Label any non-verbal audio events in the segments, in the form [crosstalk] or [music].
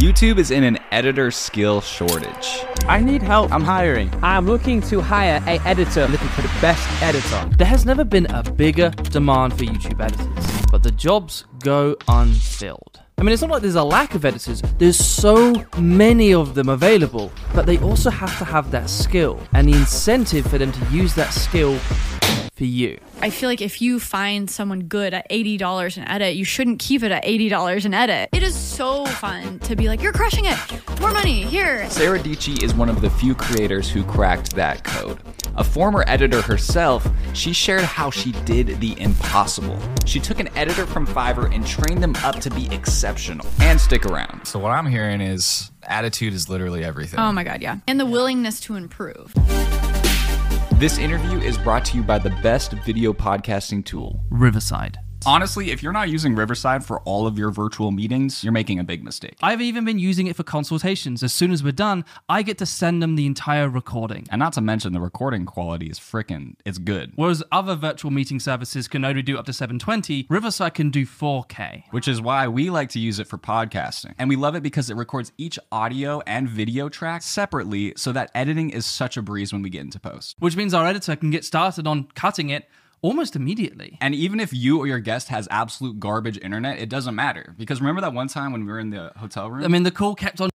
YouTube is in an editor skill shortage. I need help. I'm hiring. I'm looking to hire a editor. Looking for the best editor. There has never been a bigger demand for YouTube editors, but the jobs go unfilled. I mean, it's not like there's a lack of editors. There's so many of them available, but they also have to have that skill and the incentive for them to use that skill for you. I feel like if you find someone good at $80 an edit, you shouldn't keep it at $80 an edit. It is so fun to be like, you're crushing it. More money, here. Sara Dietschy is one of the few creators who cracked that code. A former editor herself, she shared how she did the impossible. She took an editor from Fiverr and trained them up to be exceptional and stick around. So what I'm hearing is attitude is literally everything. Oh my God, yeah. And the willingness to improve. This interview is brought to you by the best video podcasting tool, Riverside. Honestly, if you're not using Riverside for all of your virtual meetings, you're making a big mistake. I've even been using it for consultations. As soon as we're done, I get to send them the entire recording. And not to mention the recording quality is freaking it's good. Whereas other virtual meeting services can only do up to 720, Riverside can do 4K. Which is why we like to use it for podcasting. And we love it because it records each audio and video track separately so that editing is such a breeze when we get into post. Which means our editor can get started on cutting it almost immediately. And even if you or your guest has absolute garbage internet, it doesn't matter. Because remember that one time when we were in the hotel room? I mean, the call kept on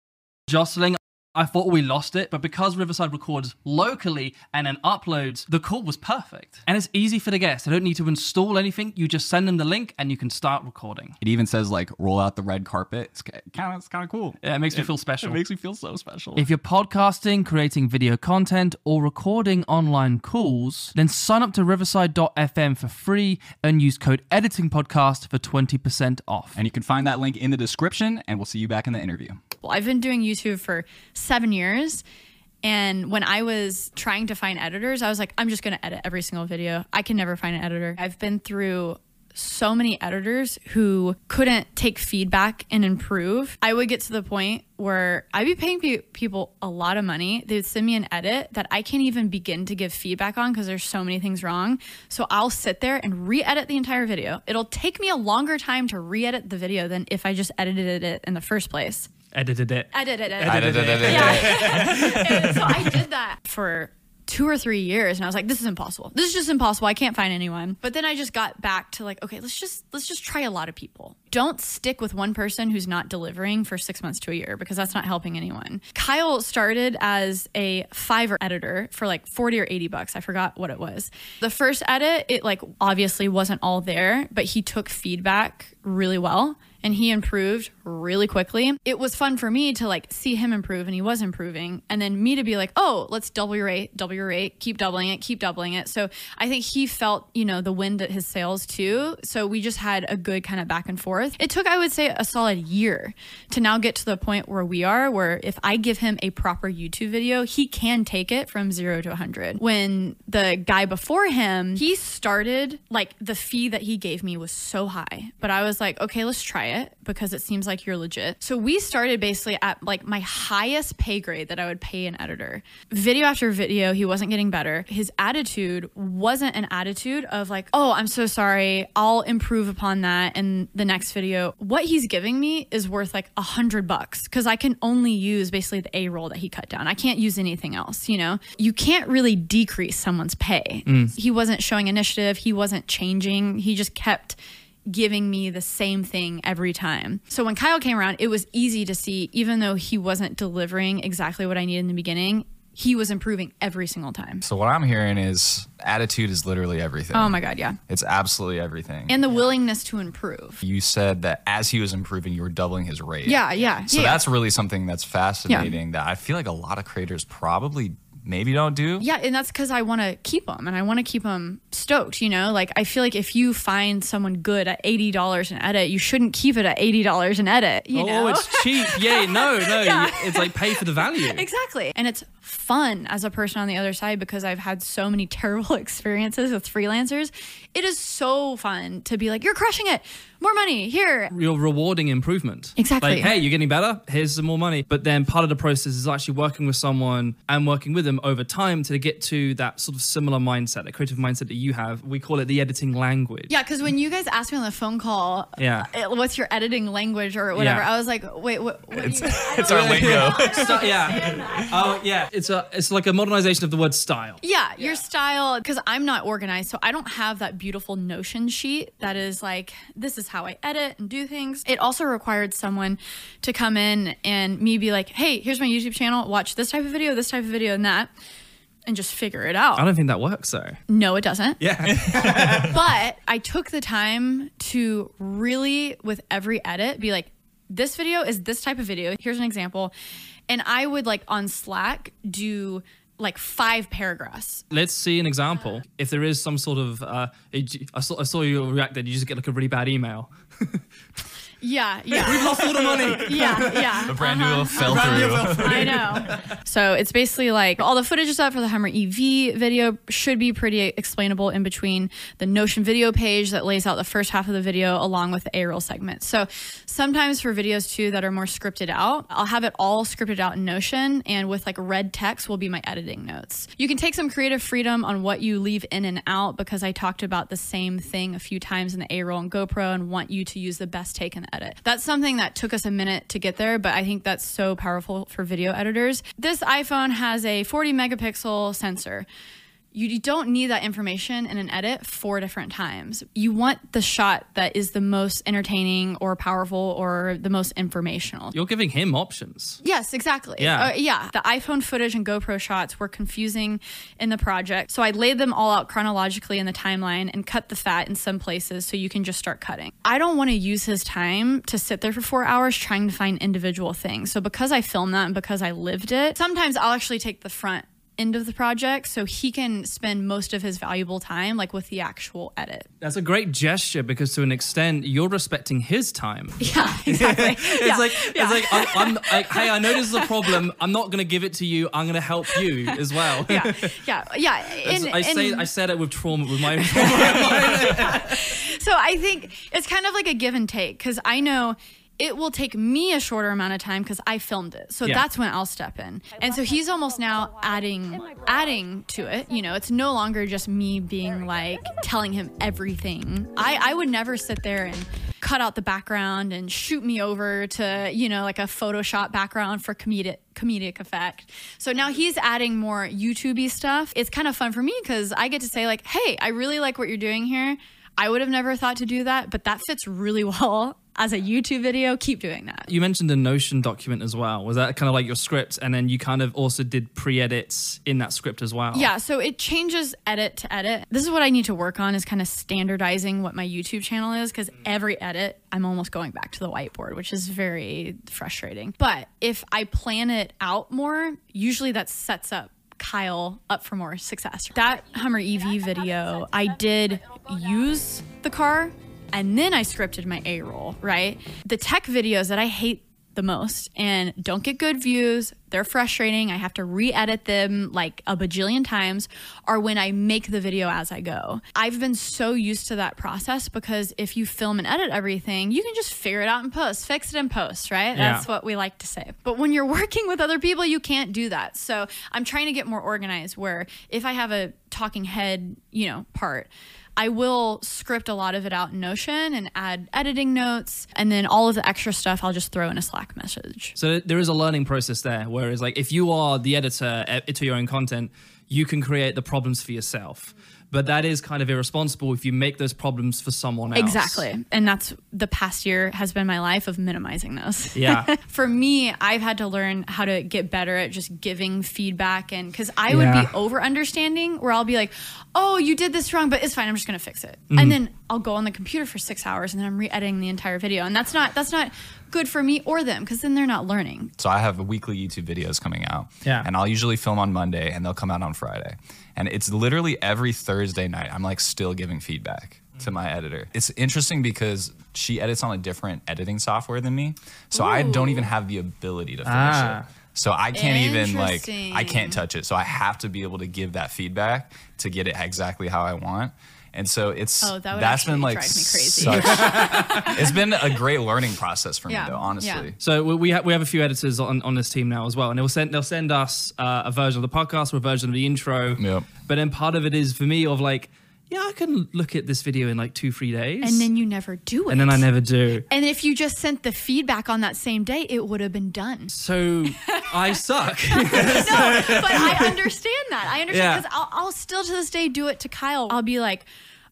jostling. I thought we lost it, but because Riverside records locally and then uploads, the call was perfect. And it's easy for the guests. They don't need to install anything. You just send them the link and you can start recording. It even says like roll out the red carpet. It's kind of it's kind of cool. Yeah, it makes me feel special. [laughs] It makes me feel so special. If you're podcasting, creating video content, or recording online calls, then sign up to riverside.fm for free and use code editingpodcast for 20% off. and you can find that link in the description and we'll see you back in the interview. Well, I've been doing YouTube for seven years. And when I was trying to find editors, I was like, I'm just going to edit every single video. I can never find an editor. I've been through so many editors who couldn't take feedback and improve. I would get to the point where I'd be paying pe- people a lot of money. They'd send me an edit that I can't even begin to give feedback on because there's so many things wrong. So I'll sit there and re edit the entire video. It'll take me a longer time to re edit the video than if I just edited it in the first place. Edited it. Edited it. Edited it. Yeah. [laughs] so I did that for two or three years and I was like, this is impossible. This is just impossible. I can't find anyone. But then I just got back to like, okay, let's just let's just try a lot of people. Don't stick with one person who's not delivering for six months to a year because that's not helping anyone. Kyle started as a Fiverr editor for like 40 or 80 bucks. I forgot what it was. The first edit, it like obviously wasn't all there, but he took feedback really well and he improved really quickly. It was fun for me to like see him improve and he was improving and then me to be like, "Oh, let's double your rate, double your rate, keep doubling it, keep doubling it." So, I think he felt, you know, the wind at his sails too. So, we just had a good kind of back and forth. It took I would say a solid year to now get to the point where we are where if I give him a proper YouTube video, he can take it from 0 to 100. When the guy before him, he started like the fee that he gave me was so high, but I was like, "Okay, let's try it because it seems like you're legit. So we started basically at like my highest pay grade that I would pay an editor. Video after video, he wasn't getting better. His attitude wasn't an attitude of like, oh, I'm so sorry. I'll improve upon that in the next video. What he's giving me is worth like a hundred bucks because I can only use basically the A roll that he cut down. I can't use anything else, you know? You can't really decrease someone's pay. Mm. He wasn't showing initiative, he wasn't changing. He just kept giving me the same thing every time. So when Kyle came around, it was easy to see, even though he wasn't delivering exactly what I needed in the beginning, he was improving every single time. So what I'm hearing is attitude is literally everything. Oh my God, yeah. It's absolutely everything. And the willingness to improve. you said that as he was improving, you were doubling his rate. Yeah, yeah. So yeah. that's really something that's fascinating that I feel like a lot of creators probably maybe don't do. Yeah, and that's because I want to keep them and I want to keep them stoked. You know, like I feel like if you find someone good at eighty dollars an edit, you shouldn't keep it at eighty dollars an edit. You oh, know, it's cheap. Yeah, no, no. [laughs] Yeah. It's like pay for the value. [laughs] exactly, and it's fun as a person on the other side because I've had so many [laughs] terrible experiences with freelancers. It is so fun to be like, "You're crushing it, more money here." You're rewarding improvement. Exactly. Like, hey, you're getting better. Here's some more money. But then part of the process is actually working with someone and working with them over time to get to that sort of similar mindset, that creative mindset that you have. We call it the editing language. Yeah, because when you guys asked me on the phone call, Yeah. eh, what's your editing language or whatever, Yeah. I was like, wait, what? what do you- It's [laughs] our lingo. [laughs] So- yeah. Oh, yeah. It's a it's like a modernization of the word style. Yeah, your style, because I'm not organized, so I don't have that beautiful Notion sheet that is like, this is how I edit and do things. It also required someone to come in and me be like, hey, here's my YouTube channel, watch this type of video, this type of video, and that, and just figure it out. I don't think that works though. no, it doesn't. Yeah. [laughs] [laughs] But I took the time to really, with every edit, be like, this video is this type of video. Here's an example. And I would like on Slack do like five paragraphs. Let's see an example. If there is some sort of, uh, I saw, I saw you react that you just get like a really bad email. [laughs] Yeah, yeah. We've lost all the money. [laughs] Yeah, yeah. A brand uh-huh. new fell through. I know. So it's basically like all the footage is up for the Hummer EV video should be pretty explainable in between the Notion video page that lays out the first half of the video along with the A-roll segment. So sometimes for videos too that are more scripted out, I'll have it all scripted out in Notion and with like red text will be my editing notes. You can take some creative freedom on what you leave in and out because I talked about the same thing a few times in the A-roll and GoPro and want you to use the best take in the edit. That's something that took us a minute to get there, but I think that's so powerful for video editors. This iPhone has a 40 megapixel sensor. You don't need that information in an edit four different times. You want the shot that is the most entertaining or powerful or the most informational. You're giving him options. Yes, exactly. Yeah. Uh, yeah. The iPhone footage and GoPro shots were confusing in the project. So I laid them all out chronologically in the timeline and cut the fat in some places so you can just start cutting. I don't want to use his time to sit there for four hours trying to find individual things. So because I filmed that and because I lived it, sometimes I'll actually take the front end of the project so he can spend most of his valuable time like with the actual edit. That's a great gesture because to an extent you're respecting his time. [laughs] Yeah, exactly. [laughs] It's like it's like I'm, I'm like, hey, I know this is a problem. I'm not gonna give it to you. I'm gonna help you [laughs] as well. yeah, yeah, yeah. And- I say and- I said it with trauma with my trauma. So I think it's kind of like a give and take because I know it will take me a shorter amount of time because I filmed it. So Yeah. that's when I'll step in. And so he's almost now adding adding to it. You know, it's no longer just me being like telling him everything. I, I would never sit there and cut out the background and shoot me over to, you know, like a Photoshop background for comedic comedic effect. So now he's adding more YouTubey stuff. It's kind of fun for me because I get to say like, hey, I really like what you're doing here. I would have never thought to do that, but that fits really [laughs] well as a YouTube video. Keep doing that. you mentioned a Notion document as well. Was that kind of like your script, and then you kind of also did pre-edits in that script as well? Yeah, so it changes edit to edit. This is what I need to work on is kind of standardizing what my YouTube channel is because mm. every edit I'm almost going back to the whiteboard, which is very frustrating. But if I plan it out more, usually that sets up Kyle up for more success. That Hummer EV video, I did use the car and then I scripted my A roll, right? The tech videos that I hate the most and don't get good views, they're frustrating. I have to re edit them like a bajillion times, are when I make the video as I go. I've been so used to that process because if you film and edit everything, you can just figure it out in post, fix it in post, right? Yeah. That's what we like to say. But when you're [laughs] working with other people, you can't do that. So I'm trying to get more organized where if I have a talking head, you know, part, I will script a lot of it out in Notion and add editing notes, and then all of the extra stuff I'll just throw in a Slack message. So there is a learning process there. Whereas, like, if you are the editor to your own content, you can create the problems for yourself. But that is kind of irresponsible if you make those problems for someone else. Exactly. And that's the past year has been my life of minimizing those. Yeah. [laughs] For me, I've had to learn how to get better at just giving feedback and because I would be over understanding where I'll be like, oh, you did this wrong, but it's fine. I'm just going to fix it. Mm-hmm. And then I'll go on the computer for six hours and then I'm re-editing the entire video, and that's not that's not good for me or them because then they're not learning. So I have weekly YouTube videos coming out. Yeah. And I'll usually film on Monday and they'll come out on Friday. And it's literally every Thursday night, I'm like still giving feedback to my editor. It's interesting because she edits on a different editing software than me. So I don't even have the ability to finish Ah. it. So I can't even like I can't touch it. So I have to be able to give that feedback to get it exactly how I want. And so it's Oh, that that's been like drive me crazy. such- [laughs] it's been a great learning process for Yeah, me though, yeah. honestly. So we we have, we have a few editors on, on this team now as well, and they'll send they'll send us uh, a version of the podcast or a version of the intro. Yep. But then part of it is for me of like, yeah, I can look at this video in like two three days, And then you never do it. and then I never do. And if you just sent the feedback on that same day, it would have been done. So I [laughs] suck. no, but I [laughs] understand that. I understand Yeah. because I'll, I'll still to this day do it to Kyle. I'll be like,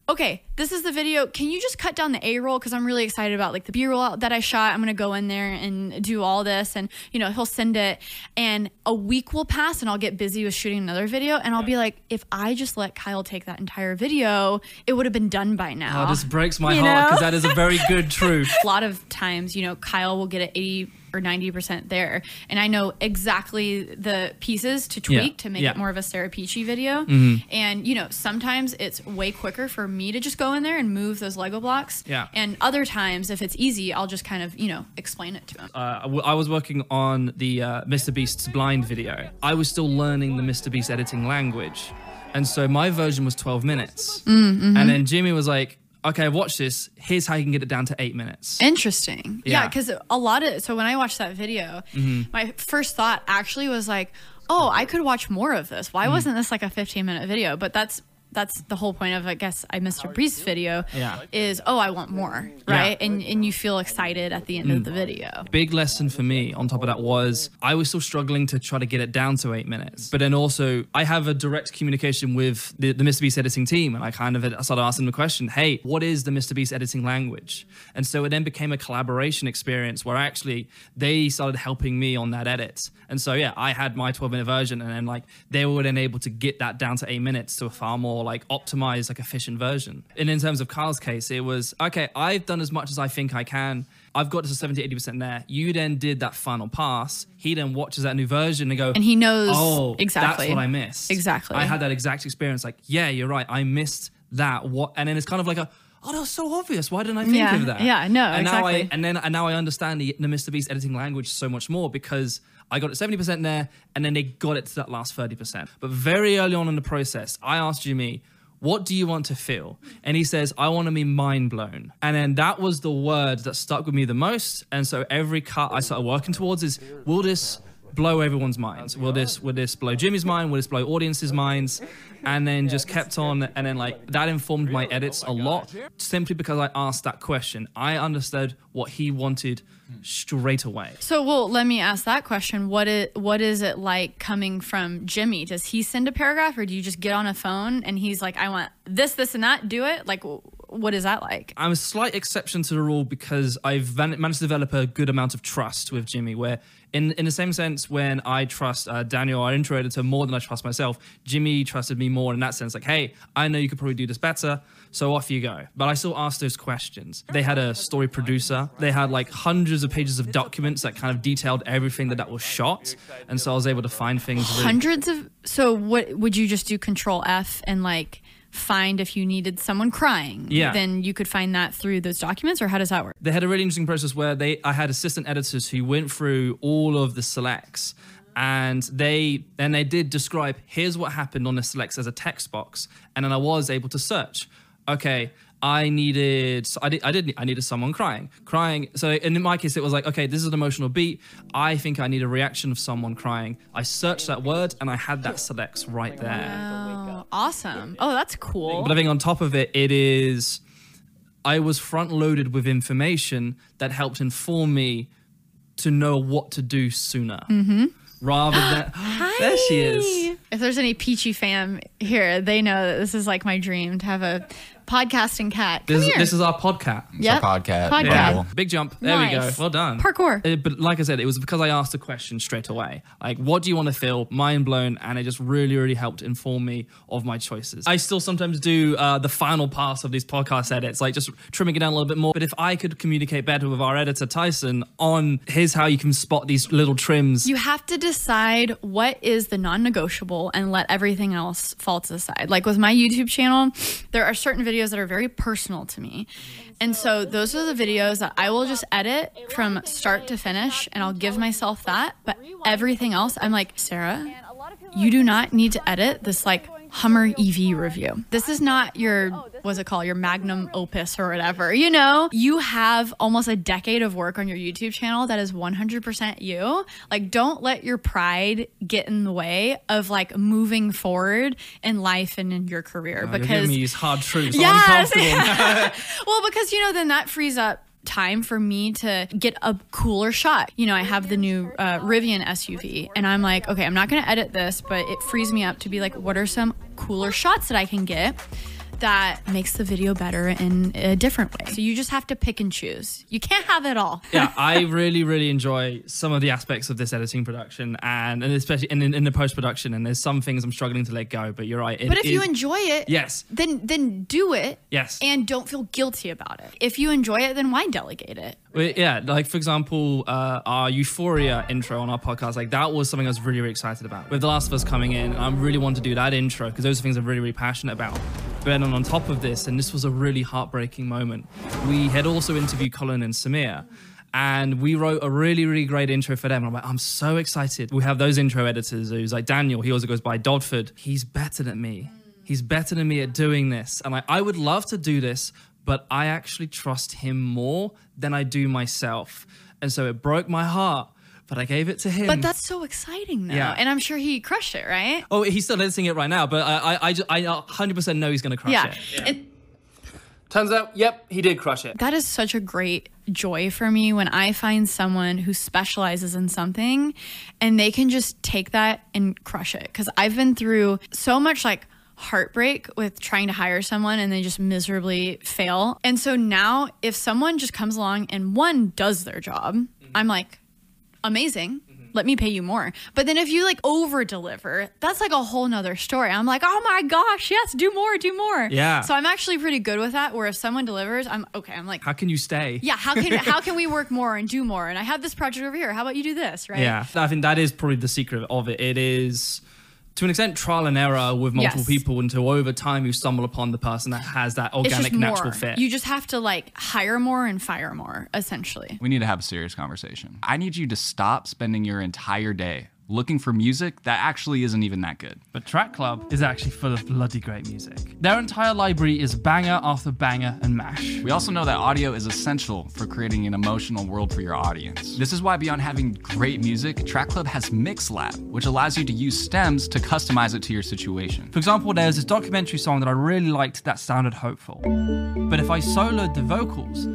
okay, this is the video. Can you just cut down the A roll? Because I'm really excited about like the B roll that I shot. I'm gonna go in there and do all this, and you know he'll send it, and a week will pass, and I'll get busy with shooting another video, and I'll be like, if I just let Kyle take that entire video, it would have been done by now. Oh, this breaks my You heart because that is a very good [laughs] truth. a lot of times, you know, Kyle will get it 80 or 90% there. And I know exactly the pieces to tweak Yeah, to make yeah. it more of a Sara Peachy video. Mm-hmm. And, you know, sometimes it's way quicker for me to just go in there and move those Lego blocks. Yeah. And other times, if it's easy, I'll just kind of, you know, explain it to him. uh, I was working on the uh, Mr. Beast's blind video. I was still learning the Mr. Beast editing language. And so my version was 12 minutes. Mm-hmm. And then Jimmy was like, okay, watch this. Here's how you can get it down to eight minutes. Interesting. Yeah, Yeah. Mm-hmm. because a lot of so when I watched that video, my first thought actually was like, "Oh, I could watch more of this. Mm. Why wasn't this like a 15 minute video?" But that's that's the whole point of I guess I Mr. Beast video Yeah. is oh I want more right and and you feel excited at the end Mm. of the video. big lesson for me on top of that was I was still struggling to try to get it down to eight minutes. But then also, I have a direct communication with the, the Mr. Beast editing team. And I kind of I started asking the question, hey, what is the Mr. Beast editing language? And so it then became a collaboration experience where actually they started helping me on that edit. And so, yeah, I had my 12 minute version. And then, like, they were then able to get that down to eight minutes to a far more, like, optimized, like, efficient version. And in terms of Kyle's case, it was, okay, I've done as much as I think I can. I've got to 70, 80% there. You then did that final pass. He then watches that new version and go, And he knows oh, exactly. That's what I missed. Exactly. I had that exact experience. Like, yeah, you're right. I missed that. What? And then it's kind of like a, oh, that was so obvious. Why didn't I think Yeah, of that? yeah, no, and Now I, exactly. and then and now I understand the, the Mr. Beast editing language so much more because I got it 70% there, and then they got it to that last 30%. But very early on in the process, I asked Jimmy, what do you want to feel? And he says, I want to be mind blown. And then that was the word that stuck with me the most. And so every cut I started working towards is, will this blow everyone's minds? Will this will this blow Jimmy's mind? Will this blow audiences' minds? [laughs] And then just kept on, and then like that informed my edits a lot, simply because I asked that question. I understood what he wanted straight away. So, well, let me ask that question. What is what is it like coming from Jimmy? Does he send a paragraph, or do you just get on a phone and he's like, "I want this, this, and that. Do it." Like, what is that like? I'm a slight exception to the rule because I've managed to develop a good amount of trust with Jimmy. Where, in in the same sense, when I trust uh, Daniel, our intro editor, more than I trust myself, Jimmy trusted me more in that sense. Like, hey, I know you could probably do this better, so off you go. But I still ask those questions. They had a story producer. They had like hundreds of pages of documents that kind of detailed everything that that was shot, and so I was able to find things. Really- Hundreds of. So, what would you just do? Control F and like find if you needed someone crying. Yeah. Then you could find that through those documents, or how does that work? they had a really interesting process where they I had assistant editors who went through all of the selects and they and they did describe here's what happened on the selects as a text box and then I was able to search okay I needed so I did I did I needed someone crying crying so in my case it was like okay this is an emotional beat I think I need a reaction of someone crying I searched that word and I had that selects right there Oh, awesome! Oh, that's cool. but I think on top of it, it is I was front loaded with information that helped inform me to know what to do sooner. Mm-hmm. Rather than [gasps] there she is. If there's any Peachy fam here, they know that this is like my dream to have a podcasting cat. Come This, here. this is our podcast. Yep. our podcast. Podcast. Bumble. Big jump. There we Nice. go. Well done. Parkour. Uh, but like I said, it was because I asked the question straight away. Like, what do you want to feel? Mind blown. And it just really, really helped inform me of my choices. I still sometimes do uh, the final pass of these podcast edits, like just trimming it down a little bit more. But if I could communicate better with our editor, Tyson, on here's how you can spot these little trims. You have to decide what is the non negotiable and let everything else fall to the side. Like with my YouTube channel, there are certain videos that are very personal to me. And so those are the videos that I will just edit from start to finish and I'll give myself that. But everything else, I'm like, Sara, you do not need to edit this like Hummer EV review. This is not your what's it called, your magnum opus or whatever. You know, you have almost a decade of work on your YouTube channel that is 100% you. Like don't let your pride get in the way of like moving forward in life and in your career oh, You're because me these hard truths. Yes. [laughs] well, because you know, then that frees up time for me to get a cooler shot. You know, I have the new uh, Rivian SUV, and I'm like, okay, I'm not going to edit this, but it frees me up to be like, what are some cooler shots that I can get? That makes the video better in a different way. So you just have to pick and choose. You can't have it all. yeah, [laughs] I really, really enjoy some of the aspects of this editing production, and, and especially in, in, in the post production. And there's some things I'm struggling to let go. But you're right. it But if you enjoy it, Yes. then then do it. Yes. And don't feel guilty about it. If you enjoy it, then why delegate it? Well, yeah, like for example, uh, our Euphoria intro on our podcast, like that was something I was really, really excited about. With The Last of Us coming in, I really wanted to do that intro because those are things I'm really, really passionate about. But then on top of this, and this was a really heartbreaking moment, we had also interviewed Colin and Samir. And we wrote a really, really great intro for them. And I'm like, I'm so excited. We have those intro editors who's like Daniel, he also goes by Dodford. He's better than me. He's better than me at doing this. And I, I would love to do this, but I actually trust him more than I do myself. And so it broke my heart, but I gave it to him. But that's so exciting though. Yeah. And I'm sure he crushed it, right? oh, he's still editing it right now, but I, I, I, I 100% know he's going to crush Yeah. it. It- Turns out, yep, he did crush it. that is such a great joy for me when I find someone who specializes in something and they can just take that and crush it. Cause I've been through so much like heartbreak with trying to hire someone and they just miserably fail. And so now if someone just comes along and one does their job, mm-hmm. I'm like, amazing. Mm-hmm. Let me pay you more. But then if you like over deliver, that's like a whole nother story. I'm like, oh my gosh, yes, do more, do more. Yeah. So I'm actually pretty good with that. Where if someone delivers, I'm okay. I'm like, How can you stay? yeah, how can [laughs] how can we work more and do more? And I have this project over here. How about you do this, right? Yeah, I think that is probably the secret of it. It is, to an extent, trial and error with multiple Yes. people until over time you stumble upon the person that has that organic, natural fit. You just have to like hire more and fire more, essentially. We need to have a serious conversation. I need you to stop spending your entire day looking for music that actually isn't even that good. But Track Club is actually full of bloody great music. Their entire library is banger after banger and mash. We also know that audio is essential for creating an emotional world for your audience. This is why, beyond having great music, Track Club has MixLab, which allows you to use stems to customize it to your situation. For example, there's this documentary song that I really liked that sounded hopeful. But if I soloed the vocals,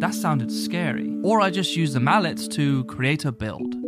that sounded scary. Or I just used the mallets to create a build.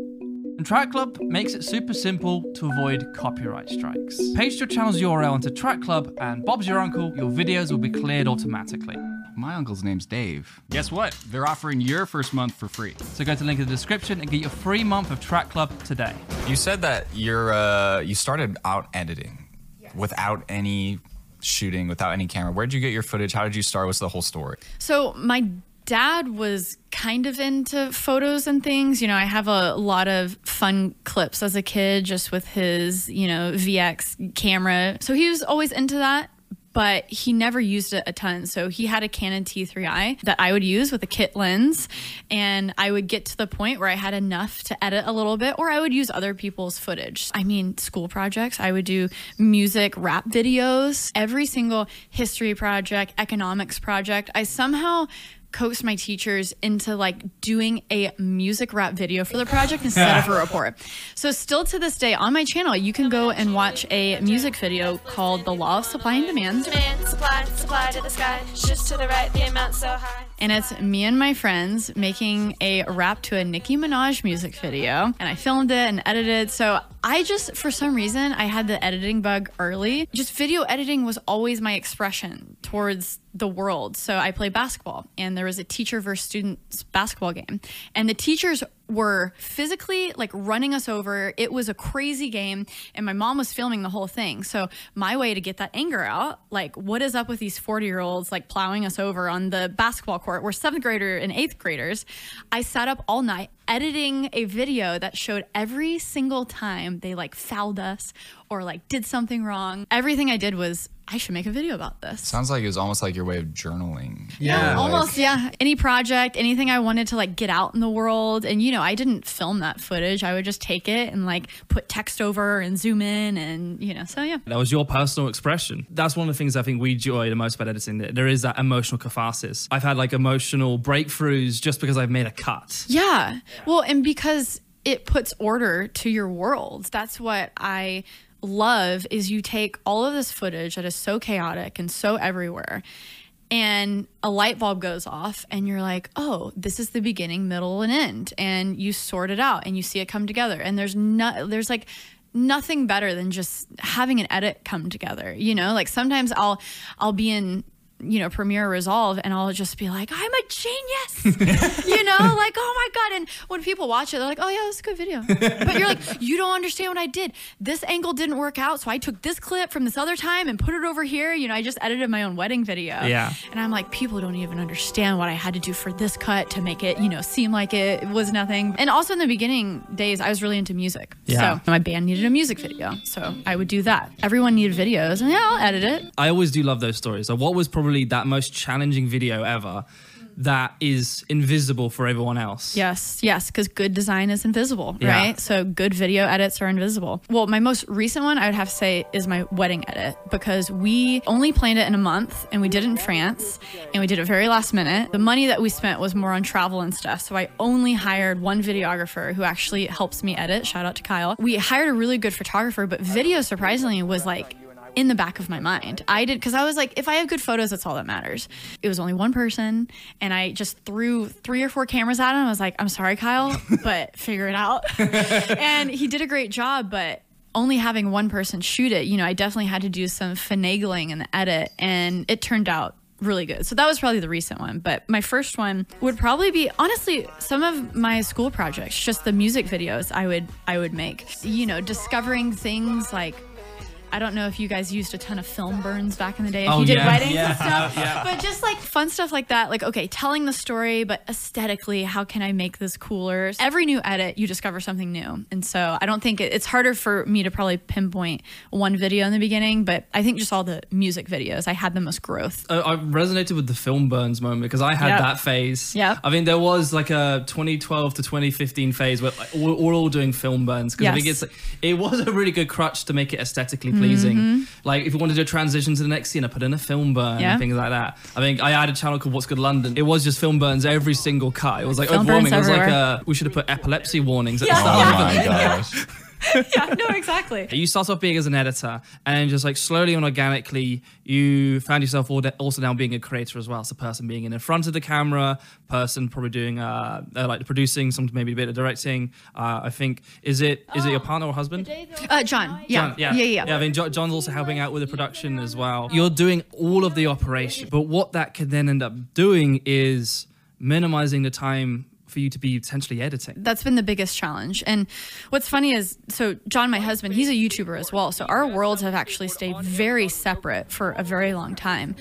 And Track Club makes it super simple to avoid copyright strikes. Paste your channel's URL into Track Club, and Bob's your uncle, your videos will be cleared automatically. My uncle's name's Dave. Guess what? They're offering your first month for free. So go to the link in the description and get your free month of Track Club today. You said that you're uh, you started out editing without any shooting, without any camera. Where'd you get your footage? How did you start? What's the whole story? So my dad was kind of into photos and things. You know, I have a lot of fun clips as a kid just with his, you know, VX camera. So he was always into that. But he never used it a ton. So he had a Canon T3i that I would use with a kit lens. And I would get to the point where I had enough to edit a little bit, or I would use other people's footage. I mean, school projects, I would do music, rap videos, every single history project, economics project. I somehow coaxed my teachers into like doing a music rap video for the project instead of a report. So still to this day on my channel, you can go and watch a music video called The Law of Supply and Demand. Demand, supply, supply to the sky. Shifts to the right, the amount so high. And it's me and my friends making a rap to a Nicki Minaj music video. And I filmed it and edited. So I just, for some reason, I had the editing bug early. Just video editing was always my expression towards the world. So I play basketball, and there was a teacher versus students basketball game. And the teachers were physically like running us over. It was a crazy game, and my mom was filming the whole thing. So my way to get that anger out, like what is up with these 40 year olds like plowing us over on the basketball court? We're seventh grader and eighth graders. I sat up all night editing a video that showed every single time they like fouled us or like did something wrong. Everything I did was I should make a video about this. Sounds like it was almost like your way of journaling. Yeah. Like- Almost, yeah. Any project, anything I wanted to like get out in the world. And, you know, I didn't film that footage. I would just take it and like put text over and zoom in and, you know, so yeah. That was your personal expression. That's one of the things I think we enjoy the most about editing. That there is that emotional catharsis. I've had like emotional breakthroughs just because I've made a cut. Yeah. Well, and because it puts order to your world. That's what I love is you take all of this footage that is so chaotic and so everywhere and a light bulb goes off and you're like, "Oh, this is the beginning, middle and end." And you sort it out and you see it come together. And there's no there's like nothing better than just having an edit come together. You know, like sometimes I'll I'll be in you know, Premiere Resolve, and I'll just be like, I'm a genius, [laughs] you know, like, oh my God. And when people watch it, they're like, oh yeah, that's a good video. But you're like, you don't understand what I did. This angle didn't work out. So I took this clip from this other time and put it over here. You know, I just edited my own wedding video. Yeah. And I'm like, people don't even understand what I had to do for this cut to make it, you know, seem like it was nothing. And also in the beginning days, I was really into music. Yeah. So my band needed a music video. So I would do that. Everyone needed videos, and yeah, I'll edit it. I always do love those stories. So, what was probably that most challenging video ever that is invisible for everyone else? Yes, yes, because good design is invisible, Yeah. right? So good video edits are invisible. Well, my most recent one I would have to say is my wedding edit because we only planned it in a month and we did it in France and we did it very last minute. The money that we spent was more on travel and stuff. So I only hired one videographer who actually helps me edit. Shout out to Kyle. We hired a really good photographer, but video surprisingly was like in the back of my mind. I did because I was like, if I have good photos, that's all that matters. It was only one person, and I just threw three or four cameras at him. I was like, I'm sorry, Kyle, [laughs] but figure it out. [laughs] and he did a great job, but only having one person shoot it, you know, I definitely had to do some finagling in the edit, and it turned out really good. So that was probably the recent one, but my first one would probably be honestly some of my school projects, just the music videos I would I would make. You know, discovering things like I don't know if you guys used a ton of film burns back in the day. If Oh, you did yeah. weddings Yeah. and stuff, [laughs] Yeah. but just like fun stuff like that. Like, okay, telling the story, but aesthetically, how can I make this cooler? Every new edit, you discover something new, and so I don't think it, it's harder for me to probably pinpoint one video in the beginning, but I think just all the music videos, I had the most growth. I I resonated with the film burns moment because I had Yep. that phase. Yep. I mean, there was like a 2012 to 2015 phase where like, we're, we're all doing film burns because I think it's it was a really good crutch to make it aesthetically pleasing. Mm-hmm. Like if you wanted to do a transition to the next scene, I put in a film burn Yeah. and things like that. I think I had a channel called What's Good London. It was just film burns every single cut. It was like Film overwhelming. It burns was like everywhere. uh, we should have put epilepsy warnings at Yeah. the Oh start. my [laughs] gosh. [laughs] yeah, no, exactly. [laughs] You start off big as an editor, and just like slowly and organically, you found yourself also now being a creator as well. So, person being in the front of the camera, person probably doing uh, uh like producing, some maybe a bit of directing. Uh, I think is it is it your partner or husband? Uh, John, yeah, John, yeah, yeah, yeah. I mean, John's also helping out with the production as well. You're doing all of the operation, but what that could then end up doing is minimizing the time for you to be potentially editing. that's been the biggest challenge. And what's funny is, so John, my husband, he's a YouTuber as well. So our worlds have actually stayed very separate for a very long time.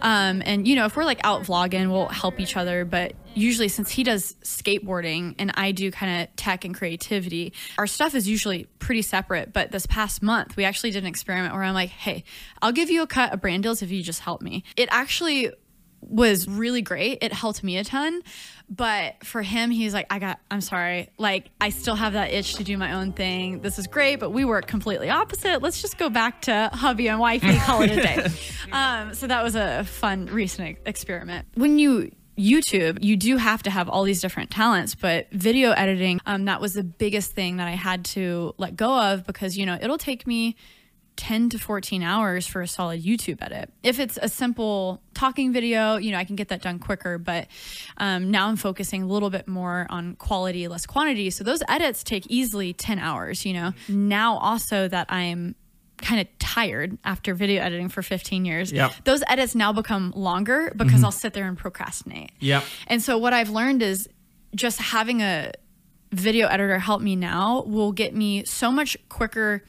Um, and you know, if we're like out vlogging, we'll help each other. But usually, since he does skateboarding and I do kind of tech and creativity, our stuff is usually pretty separate. But this past month, we actually did an experiment where I'm like, hey, I'll give you a cut of brand deals if you just help me. It actually was really great. It helped me a ton. But for him, he's like, I got, I'm sorry. Like, I still have that itch to do my own thing. This is great, but we work completely opposite. Let's just go back to hubby and wifey, [laughs] call it a day. um, so that was a fun recent experiment. When you YouTube, you do have to have all these different talents, but video editing, um, that was the biggest thing that I had to let go of because, you know, it'll take me 10 to 14 hours for a solid YouTube edit. If it's a simple talking video, you know, I can get that done quicker. But um, now I'm focusing a little bit more on quality, less quantity. So those edits take easily 10 hours, you know. Now, also that I'm kind of tired after video editing for 15 years. Yep. Those edits now become longer because I'll sit there and procrastinate. Yep. And so what I've learned is just having a video editor help me now will get me so much quicker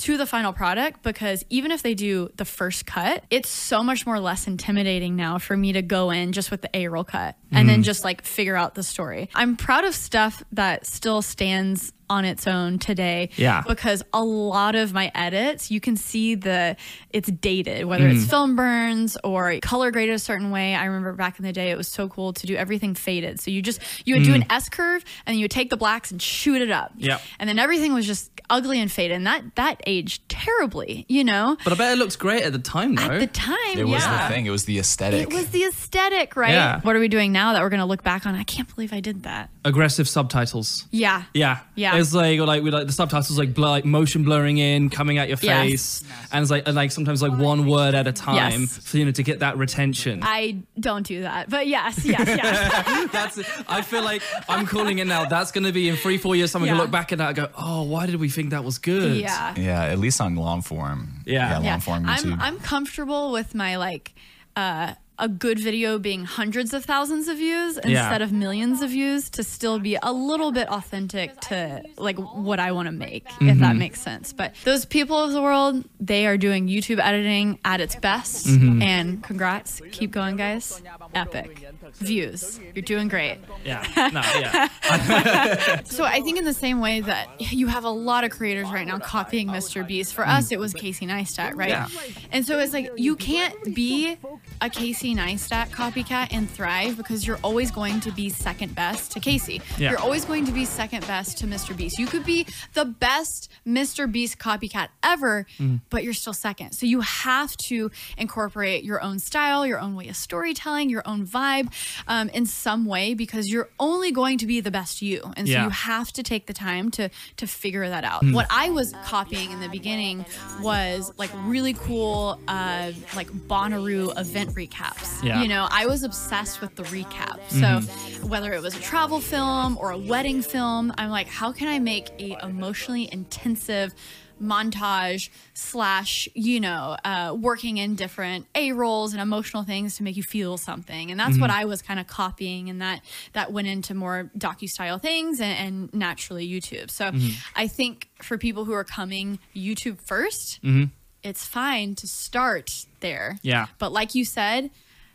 to the final product because even if they do the first cut, it's so much more less intimidating now for me to go in just with the A roll cut and then mm. just like figure out the story. I'm proud of stuff that still stands on its own today. Yeah. Because a lot of my edits, you can see the it's dated, whether it's mm. film burns or color graded a certain way. I remember back in the day, it was so cool to do everything faded. So you just you would do an mm. S curve and then you would take the blacks and shoot it up. Yep. And then everything was just ugly and faded. And that that aged terribly, you know. But I bet it looks great at the time, though. At the time, It was yeah. the thing. It was the aesthetic. It was the aesthetic, right? Yeah. What are we doing now that we're gonna look back on? I can't believe I did that. Aggressive subtitles. Yeah. Yeah, Yeah. It's like or like with like the subtitles like blur, like motion blurring in, coming at your Yes. face, and it's like and like sometimes like one word at a time, Yes. for you know to get that retention. I don't do that, but yes, yes, yes. [laughs] That's it. I feel like I'm calling it now. That's going to be in three, four years. Someone Yeah. can look back at that and go, "Oh, why did we think that was good?" yeah. yeah, at least on long form. Yeah. long yeah. form YouTube. I'm I'm comfortable with my like uh a good video being hundreds of thousands of views instead of millions of views to still be a little bit authentic to like what I want to make, if Mm-hmm. that makes sense. But those people of the world, they are doing YouTube editing at its best. Mm-hmm. And congrats. Keep going, guys. Epic. Views. You're doing great. yeah, [laughs] no, yeah, [laughs] So I think in the same way that you have a lot of creators right now copying Mr. Beast. For us, it was Casey Neistat, right? Yeah. And so it's like you can't be a Casey Neistat copycat and thrive because you're always going to be second best to Casey. Yeah. You're always going to be second best to Mr. Beast. You could be the best Mr. Beast copycat ever, mm-hmm. but you're still second. So you have to incorporate your own style, your own way of storytelling, your own vibe um, in some way because you're only going to be the best you. And so Yeah. you have to take the time to to figure that out. What I was copying in the beginning was like really cool uh, like Bonnaroo event recaps. Yeah. You know, I was obsessed with the recap. So whether it was a travel film or a wedding film, I'm like, how can I make a emotionally intensive montage slash you know uh, working in different a roles and emotional things to make you feel something. And that's what mm-hmm. i was kind of copying and that that went into more docu style things and, and naturally youtube. So mm-hmm. i think for people who are coming youtube 1st mm-hmm. it's fine to start there. Yeah. but like you said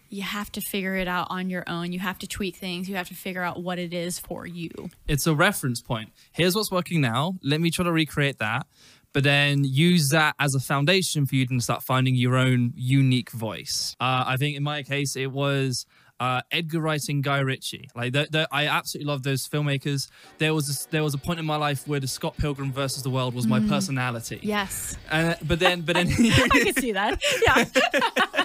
you have to figure it out on your own. You have to tweak things. You have to figure out what it is for you. It's a reference point. Here's what's working now. Let me try to recreate that, but then use that as a foundation for you to start finding your own unique voice. Uh, I think in my case, it was. Uh, Edgar Wright and Guy Ritchie, like the, the, I absolutely love those filmmakers. There was a, there was a point in my life where the Scott Pilgrim versus the World was my personality. yes Uh, but then, but then, [laughs] i can see that yeah [laughs]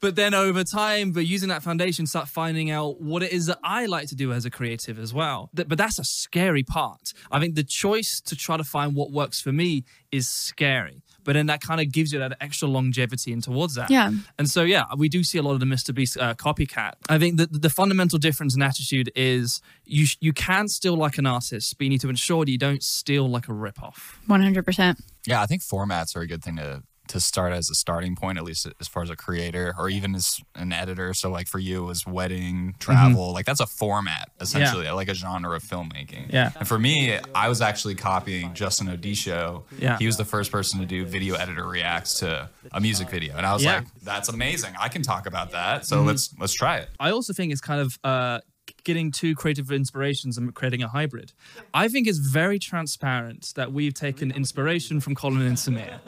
but then over time, but using that foundation, start finding out what it is that I like to do as a creative as well. But that's a scary part. I think the choice to try to find what works for me is scary. But then that kind of gives you that extra longevity and towards that. Yeah. And so, yeah, we do see a lot of the Mr. Beast uh, copycat. I think that the fundamental difference in attitude is you sh- you can steal like an artist, but you need to ensure that you don't steal like a ripoff. 100% Yeah, I think formats are a good thing to to start as a starting point, at least as far as a creator or even as an editor. So, like for you, it was wedding, travel. Like that's a format essentially, like a genre of filmmaking. Yeah. And for me, I was actually copying Justin Odisho. Yeah. He was the first person to do video editor reacts to a music video, and I was Yeah. like, "That's amazing! I can talk about that. So let's let's try it." I also think it's kind of uh, getting two creative inspirations and creating a hybrid. I think it's very transparent that we've taken inspiration from Colin and Samir,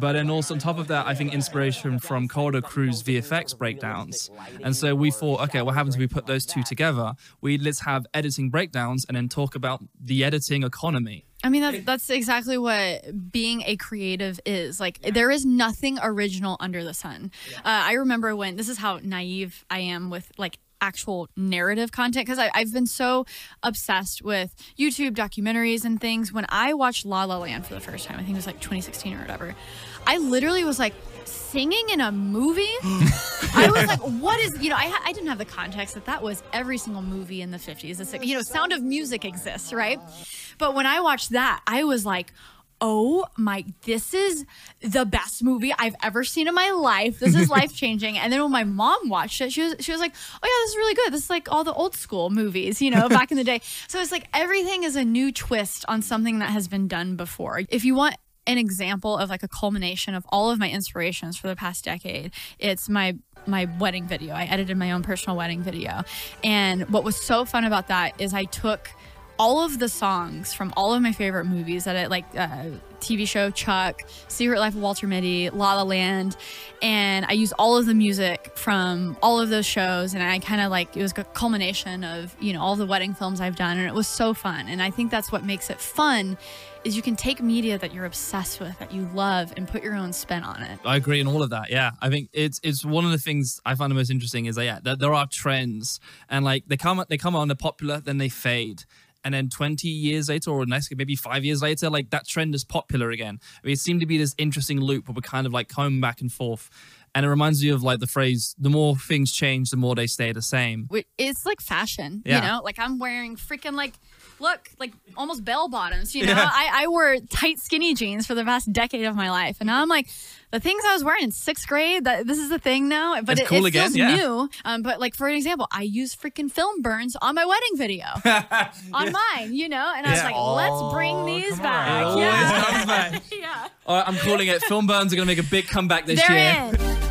but then also on top of that, I think inspiration from Corridor Crew's VFX breakdowns. And so we thought, okay, what happens if we put those two together? We let's have editing breakdowns and then talk about the editing economy. I mean, that's, that's exactly what being a creative is. Like, there is nothing original under the sun. Uh, I remember when, this is how naive I am with like actual narrative content because I've been so obsessed with YouTube documentaries and things. When I watched La La Land for the first time, I think it was like 2016 or whatever, I literally was like, singing in a movie? [laughs] I was like, what is, you know, I, I didn't have the context that that was every single movie in the 50s. It's like, you know, Sound of Music exists, right? But when I watched that, I was like, oh my this is the best movie i've ever seen in my life this is [laughs] life changing and then when my mom watched it she was she was like oh yeah this is really good this is like all the old school movies you know [laughs] back in the day so it's like everything is a new twist on something that has been done before if you want an example of like a culmination of all of my inspirations for the past decade. It's my my wedding video. I edited my own personal wedding video. And what was so fun about that is I took all of the songs from all of my favorite movies that I like uh, TV show Chuck, Secret Life of Walter Mitty, La La Land, and I used all of the music from all of those shows and I kind of like it was a culmination of, you know, all the wedding films I've done and it was so fun. And I think that's what makes it fun is you can take media that you're obsessed with, that you love, and put your own spin on it. I agree in all of that. Yeah, I think it's it's one of the things I find the most interesting is that yeah, that there are trends, and like they come they come on, they're popular, then they fade. And then 20 years later, or next, maybe five years later, like that trend is popular again. I mean, it seemed to be this interesting loop where we're kind of like coming back and forth. And it reminds you of like the phrase, the more things change, the more they stay the same. It's like fashion, Yeah. you know? Like I'm wearing freaking like look like almost bell bottoms you know? I, I wore tight skinny jeans for the past decade of my life and now i'm like the things i was wearing in sixth grade that this is the thing now but It's it, cool it again, feels yeah. new. Um, but like for an example i use freaking film burns on my wedding video. [laughs] On mine you know? And i was Yeah. like let's bring these back. It always yeah. comes back. [laughs] yeah. All right, I'm calling it. Film burns are going to make a big comeback this they're year. in